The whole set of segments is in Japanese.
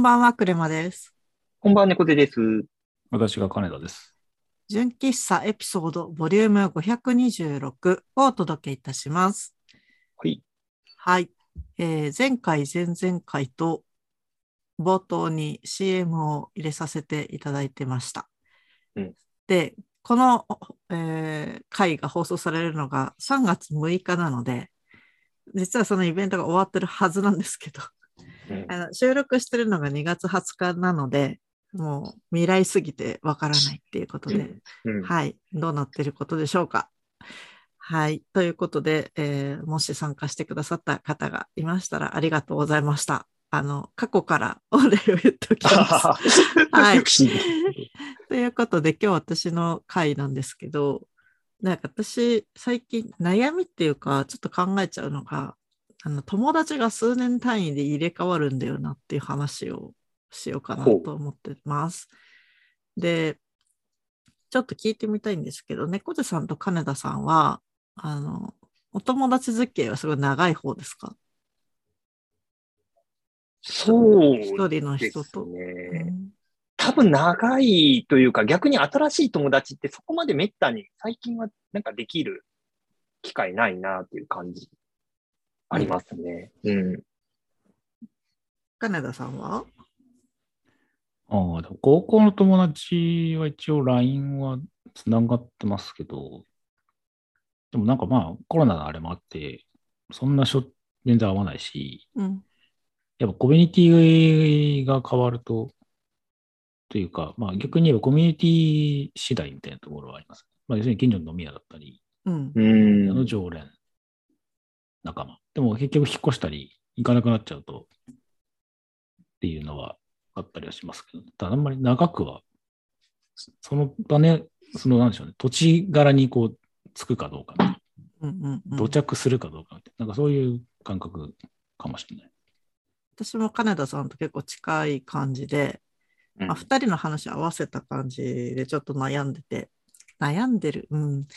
こんばんは、クレマです。こんばんは、猫背です。私が金田です。純喫茶エピソードボリューム526をお届けいたします。はい。はい。えー前回、前々回と冒頭に CM を入れさせていただいてました。うんで、この、えー回が放送されるのが3月6日なので、実はそのイベントが終わってるはずなんですけど、うんあの収録してるのが2月20日なので、もう未来すぎてわからないっていうことで、うん。はい、どうなってることでしょうか。はい、ということで、えーもし参加してくださった方がいましたらありがとうございました。あの、過去からお礼を言っておきます。はい。ということで、今日私の回なんですけど、なんか私、最近悩みっていうか、ちょっと考えちゃうのが、あの友達が数年単位で入れ替わるんだよなっていう話をしようかなと思ってます。で、ちょっと聞いてみたいんですけど、猫背さんと金田さんは、あの、お友達付き合いはすごい長い方ですか？そう一人の人と。ね。多分長いというか、逆に新しい友達ってそこまでめったに最近はなんかできる機会ないなっていう感じありますね。うん。金田さんは？ああ、高校の友達は一応 LINE はつながってますけど、でもなんかまあコロナのあれもあって、そんなしょ全然合わないし、うん。やっぱコミュニティが変わると、というか、まあ逆に言えばコミュニティ次第みたいなところはあります。まあ要するに近所の飲み屋だったり、うん。うんあの常連、仲間。でも結局引っ越したり、行かなくなっちゃうと、っていうのはあったりはしますけど、ただあんまり長くは、そその場ね、そのなんでしょうね、土地柄にこう、つくかどうか、うんうんうん土着するかどうかって、なんかそういう感覚かもしれない。私も金田さんと結構近い感じで、うんまあ、2人の話合わせた感じでちょっと悩んでて、悩んでる？うん。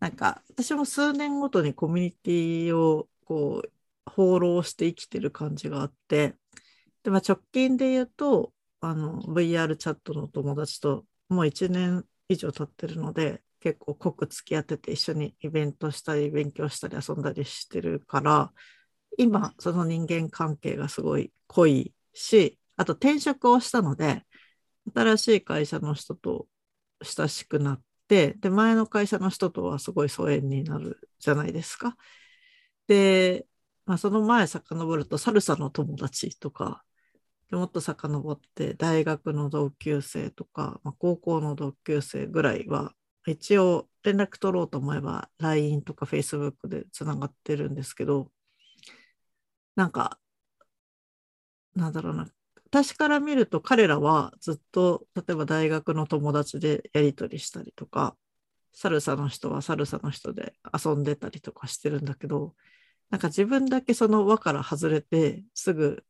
なんか、私も数年ごとにコミュニティをこう、放浪して生きてる感じがあって、で、まあ、直近で言うと、あの、VR チャットの友達ともう1年以上経ってるので、結構濃く付き合ってて一緒にイベントしたり勉強したり遊んだりしてるから、今その人間関係がすごい濃いし、あと転職をしたので、新しい会社の人と親しくなって、で、前の会社の人とはすごい疎遠になるじゃないですか。で、まあ、その前遡るとサルサの友達とか、でもっと遡って大学の同級生とか、まあ、高校の同級生ぐらいは、一応連絡取ろうと思えば LINE とか Facebook でつながってるんですけど、なんか、なんだろうな、私から見ると彼らはずっと例えば大学の友達でやり取りしたりとか、サルサの人はサルサの人で遊んでたりとかしてるんだけど、なんか自分だけその輪から外れてすぐ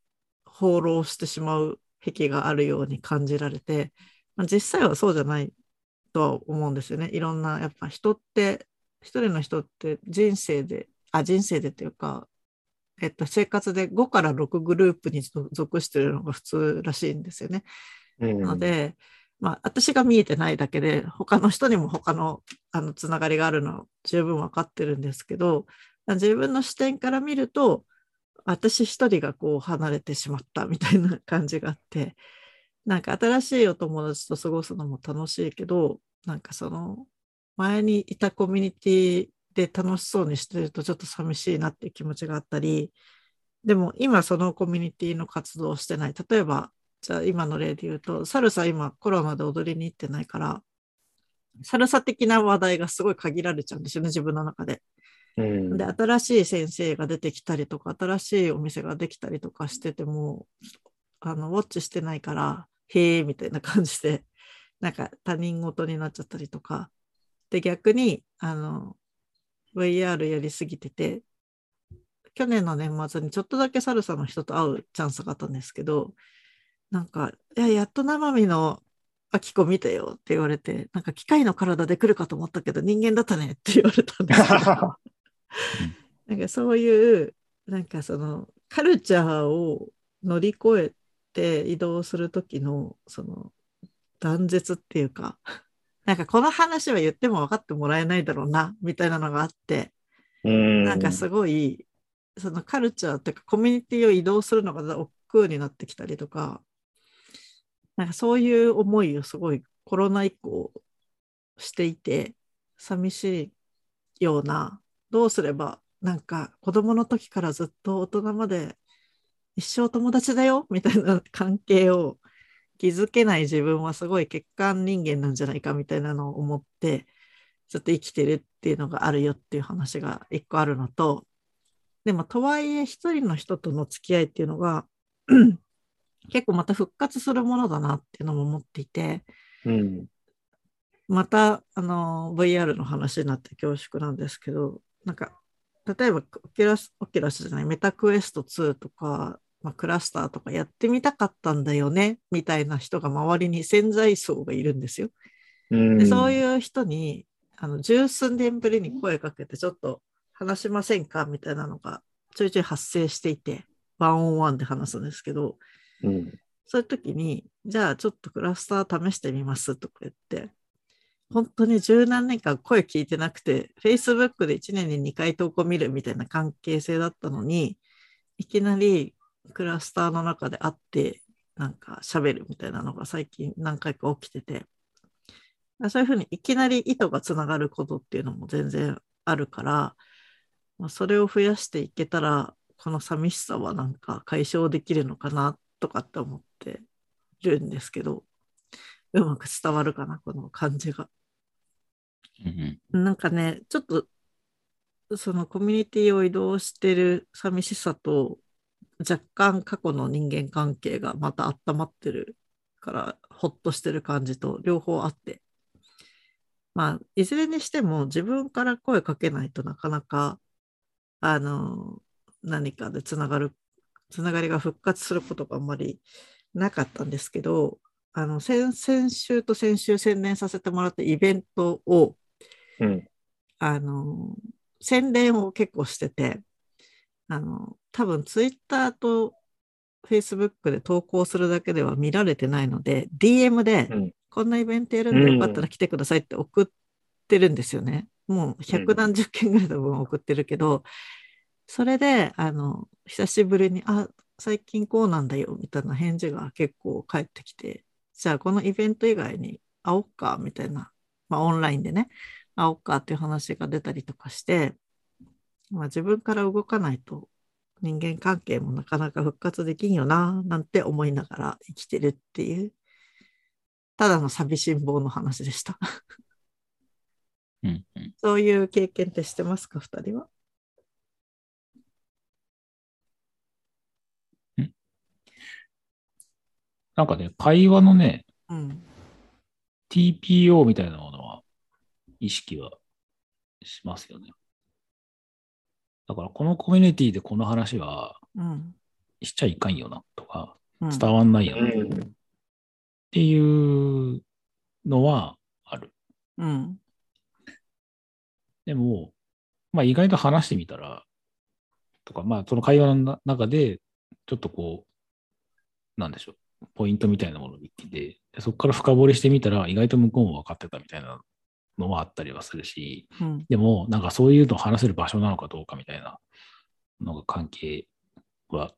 放浪してしまう癖があるように感じられて、まあ、実際はそうじゃないとは思うんですよね。いろんな、やっぱ人って、一人の人って人生で、あ、人生でっていうか、えっと、生活で5から6グループに属してるのが普通らしいんですよね。うんので、まあ、私が見えてないだけで、他の人にも他のあのつながりがあるのは十分分かってるんですけど、自分の視点から見ると、私一人がこう離れてしまったみたいな感じがあって、なんか新しいお友達と過ごすのも楽しいけど、なんかその前にいたコミュニティで楽しそうにしてるとちょっと寂しいなっていう気持ちがあったり、でも今そのコミュニティの活動をしてない。例えば、じゃあ今の例で言うと、サルサ今コロナで踊りに行ってないから、サルサ的な話題がすごい限られちゃうんですよね、自分の中で。うんで、新しい先生が出てきたりとか、新しいお店ができたりとかしてても、あの、ウォッチしてないから、へえ、みたいな感じで、なんか他人事になっちゃったりとか。で、逆に、あの、VR やりすぎてて、去年の年末にちょっとだけサルサの人と会うチャンスがあったんですけど、なんか、いや、やっと生身のアキコ見てよって言われて、なんか機械の体で来るかと思ったけど人間だったねって言われたんです なんかそういう、なんかそのカルチャーを乗り越えて移動する時のその断絶っていうか なんかこの話は言っても分かってもらえないだろうなみたいなのがあってうん。なんかすごいそのカルチャーっていうかコミュニティを移動するのが億劫になってきたりとかなんかそういう思いをすごいコロナ以降していて寂しいようなどうすればなんか子供の時からずっと大人まで一生友達だよみたいな関係を築けない自分はすごい欠陥人間なんじゃないかみたいなのを思ってちょっと生きてるっていうのがあるよっていう話が一個あるのとでもとはいえ一人の人との付き合いっていうのが 結構また復活するものだなっていうのも思っていてうん。またあの VR の話になって恐縮なんですけどなんか例えばオキュラスオキュラスじゃないメタクエスト2とか、まあ、クラスターとかやってみたかったんだよねみたいな人が周りに潜在層がいるんですよ。うん。でそうう。いう人にあの十数年ぶりに声かけてちょっと話しませんかみたいなのがちょいちょい発生していてワンオンワンで話すんですけどうん。そういう時にじゃあちょっとクラスター試してみますとか言って本当に十何年間声聞いてなくて Facebook で1年に2回投稿見るみたいな関係性だったのにいきなりクラスターの中で会ってなんか喋るみたいなのが最近何回か起きててそういうふうにいきなり意図がつながることっていうのも全然あるから、それを増やしていけたらこの寂しさはなんか解消できるのかなとかって思ってるんですけどうまく伝わるかなこの感じが。うんなんかねちょっとそのコミュニティを移動してる寂しさと若干過去の人間関係がまた温まってるからほっとしてる感じと両方あって。まあいずれにしても自分から声かけないとなかなかあの何かでつながるつながりが復活することがあんまりなかったんですけどあの先々週と先週宣伝させてもらったイベントをうん。あの、宣伝を結構してて、あの、多分ツイッターと Facebook で投稿するだけでは見られてないので、DM で、うんこんなイベントやるんでよかったら来てくださいって送ってるんですよね。もう百何十件ぐらいの分送ってるけど、それで、あの、久しぶりに、あ、最近こうなんだよ、みたいな返事が結構返ってきて、じゃあこのイベント以外に会おっか、みたいな、まあオンラインでね、会おうかっていう話が出たりとかして、まあ、自分から動かないと人間関係もなかなか復活できんよななんて思いながら生きてるっていうただの寂しん坊の話でした。うんうんそういう経験ってしてますか、二人は？なんかね、会話のね、うん。TPO みたいなものは意識はしますよね。だからこのコミュニティでこの話はうん。しちゃいかんよなとかうん、伝わんないようなっん。ていうのはある。うん。でも、まあ意外と話してみたら、とか、まあその会話のな中で、ちょっとこう、なんでしょう、ポイントみたいなものを見て、でそこから深掘りしてみたら、意外と向こうも分かってたみたいなのはあったりはするし、うん。でも、なんかそういうのを話せる場所なのかどうかみたいなのが関係は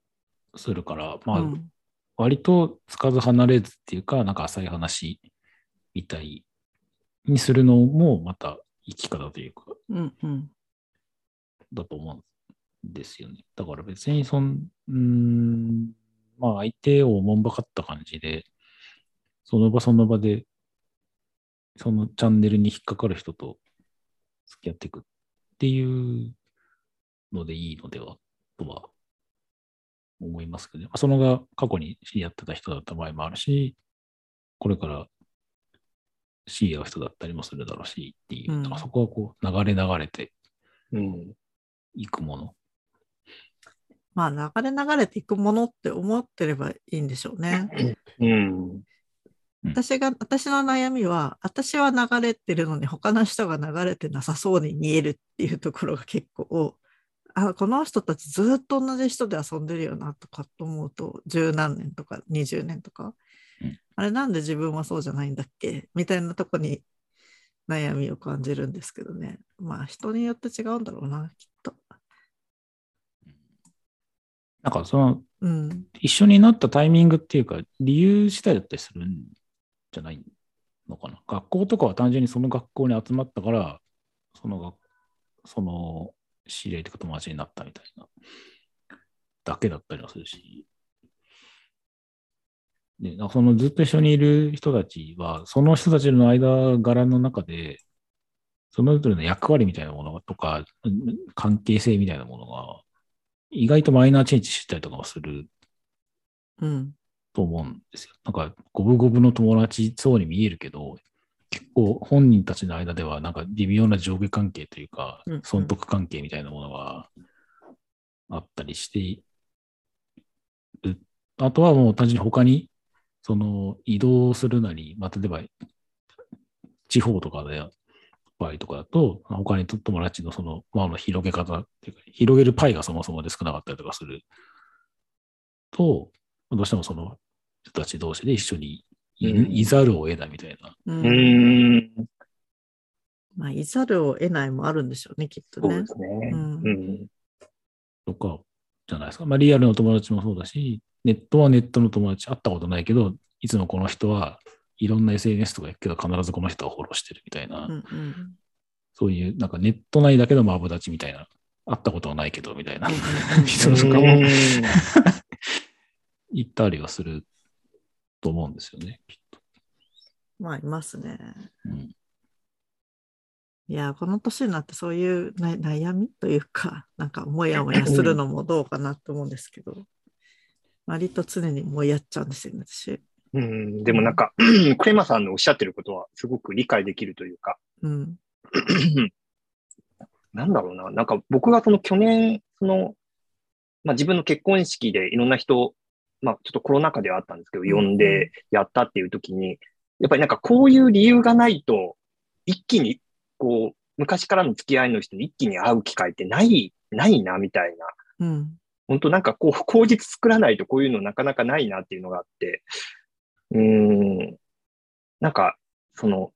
するから、まあ、うん割とつかず離れずっていうか、なんか浅い話みたいにするのもまた生き方というか、うん。うん。だと思うんですよね。だから別にそん、うーん、まあ相手をおもんばかった感じで、その場その場で、そのチャンネルに引っかかる人と付き合っていくっていうのでいいのではとは思いますけどね。まあそのが過去に知り合ってた人だった場合もあるし、これから知り合う人だったりもするだろうしっていう、うんそこはこう流れ流れてうん。いくもの。まあ、流れ流れていくものって思ってればいいんでしょうね。うん。私が、私の悩みは、私は流れてるのに他の人が流れてなさそうに見えるっていうところが結構あこの人たちずっと同じ人で遊んでるよなとかと思うと十何年とか20年とか、うんあれなんで自分はそうじゃないんだっけ？みたいなとこに悩みを感じるんですけどねまあ人によって違うんだろうなきっと。なんかその、うん一緒になったタイミングっていうか、理由次第だったりするんじゃないのかな。学校とかは単純にその学校に集まったから、その学、その知り合いとか友達になったみたいな、だけだったりもするし。で、なんかそのずっと一緒にいる人たちは、その人たちの間柄の中で、そのぞれの役割みたいなものとか、うん関係性みたいなものが、意外とマイナーチェンジしたりとかもするうんと思うんですよ。なんか、五分五分の友達そうに見えるけど、結構本人たちの間ではなんか微妙な上下関係というか損得関係みたいなものがあったりしてる。あとはもう単純に他に、その移動するなり、まあ、例えば地方とかで場合とかだと、他に友達のその輪の広げ方っていうか、広げるパイがそもそもで少なかったりとかすると、どうしてもその人たち同士で一緒にい,、うんいざるを得ないみたいな。ううんーん。まあ、いざるを得ないもあるんでしょうね、きっとねそうで。すね。うんうん。とか、じゃないですか。まあ、リアルの友達もそうだし、ネットはネットの友達、会ったことないけど、いつもこの人はいろんな SNS とか行くけど、必ずこの人はフォローしてるみたいな、うんうん。そういう、なんかネット内だけどマブダチみたいな、会ったことはないけど、みたいな。うんうん 人とかも。うん。行ったりはすると思うんですよね、きっと。まあ、いますね。うん。いや、この年になってそういうな悩みというか、なんかもやもやするのもどうかなと思うんですけど、割と常にもやっちゃうんですよね、私。うん、でもなんか、クレマさんのおっしゃってることはすごく理解できるというか、うん。なんだろうな、なんか僕がその去年、その、まあ自分の結婚式でいろんな人、まあちょっとコロナ禍ではあったんですけど、うん呼んでやったっていう時に、やっぱりなんかこういう理由がないと、一気に、こう、昔からの付き合いの人に一気に会う機会ってない、ないな、みたいな。うん。本当なんかこう、口実作らないとこういうのなかなかないなっていうのがあって、うーん、なんか、その、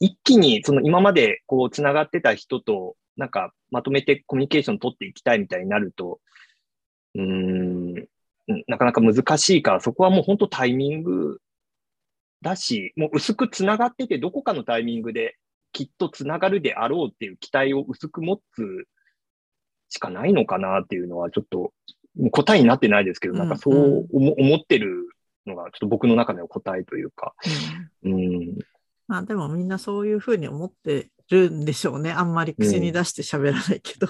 一気にその今までこう、つながってた人と、なんかまとめてコミュニケーション取っていきたいみたいになると、うーん、なかなか難しいから、そこはもう本当タイミングだし、もう薄くつながってて、どこかのタイミングできっとつながるであろうっていう期待を薄く持つしかないのかなっていうのは、ちょっと、答えになってないですけど、うんなんかそう思思ってるのが、ちょっと僕の中での答えというか、うんうん、まあでもみんなそういうふうに思ってるんでしょうね。あんまり口に出して喋らないけど。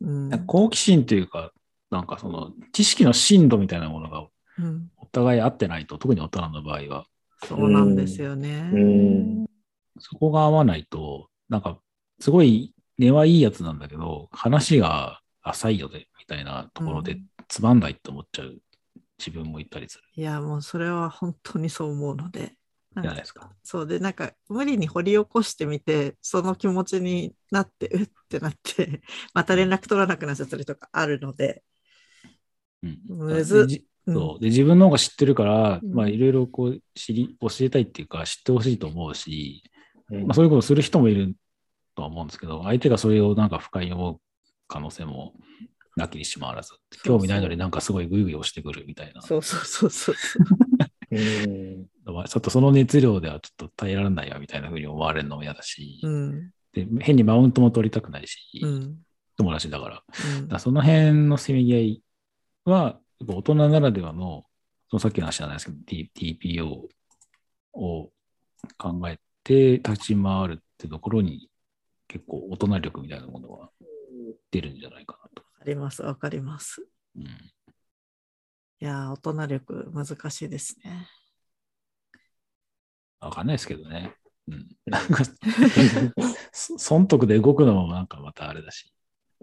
うん。好奇心というか、なんかその知識の深度みたいなものがうんお互い合ってないと、特に大人の場合は、そうなんですよね。うんそこが合わないと、なんかすごい根はいいやつなんだけど、話が浅いよね、みたいなところでうんつまんないって思っちゃう自分もいたりする。いや、もうそれは本当にそう思うので。なんかじゃないですか。そうで、なんか無理に掘り起こしてみて、その気持ちになって、うってなって、また連絡取らなくなっちゃったりとかあるので、うん。むずそう。で自分の方が知ってるから、うん。まあいろいろこう知り、教えたいっていうか知ってほしいと思うし、うん。まあそういうことをする人もいるとは思うんですけど、相手がそれをなんか不快に思う可能性もなきにしもあらず、興味ないのになんかすごいグイグイ押してくるみたいな。そうそうそうそう そう。ちょっとその熱量ではちょっと耐えられないわみたいな風に思われるのも嫌だし、うん。で変にマウントも取りたくないし、うん。友達だから。うんらその辺のせめぎ合いは、大人ならではの、そのさっきの話じゃないですけど、T- TPO を考えて立ち回るってところに結構大人力みたいなものは出るんじゃないかなります、わかります。うん、いやー、大人力難しいですね。わかんないですけどね。うん、なんか、そ 損得で動くのもなんかまたあれだし。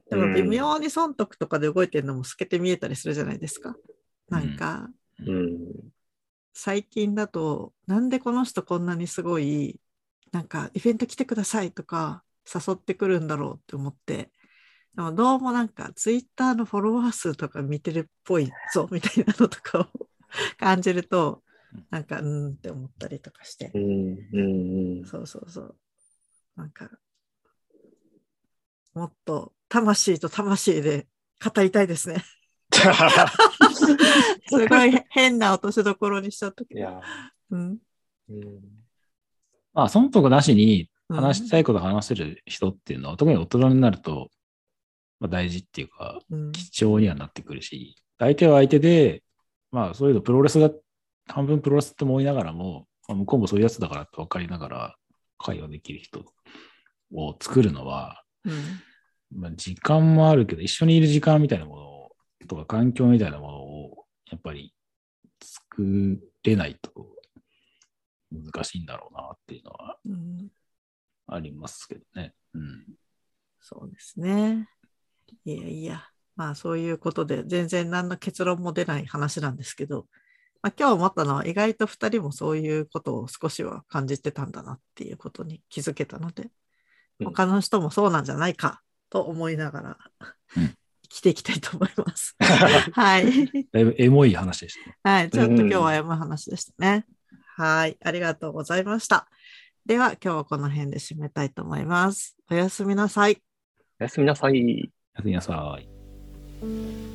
でも微妙に損得とかで動いてるのも透けて見えたりするじゃないですか。なんか、うん最近だと、なんでこの人こんなにすごい、なんかイベント来てくださいとか誘ってくるんだろうって思って、でもどうもなんかツイッターのフォロワー数とか見てるっぽいぞ みたいなのとかを感じるとなんかうーんって思ったりとかしてう、ん。うん。うん。そうそうそうなんかもっと魂と魂で語りたいですね。すごい変な落としどころにしちゃったけど。うんうん。まあ、損得なしにうん話したいこと話せる人っていうのは、特に大人になると、まあ、大事っていうか、うん貴重にはなってくるし、相手は相手で、まあ、そういうのプロレスが、半分プロレスって思いながらも、まあ、向こうもそういうやつだからって分かりながら、会話できる人を作るのは、うんまあ、時間もあるけど、一緒にいる時間みたいなものをとか、環境みたいなものを、やっぱり作れないと難しいんだろうなっていうのはうんありますけどね。うん。そうですね。いやいや、まあそういうことで全然何の結論も出ない話なんですけど、まあ、今日思ったのは意外と2人もそういうことを少しは感じてたんだなっていうことに気づけたので、うん他の人もそうなんじゃないかと思いながら、うん 生きていきたいと思います。はい。だいぶエモい話でしたね。はい。ちょっと今日は読む話でしたね。はい。ありがとうございました。では今日はこの辺で締めたいと思います。おやすみなさい。おやすみなさい。やってみなさい。「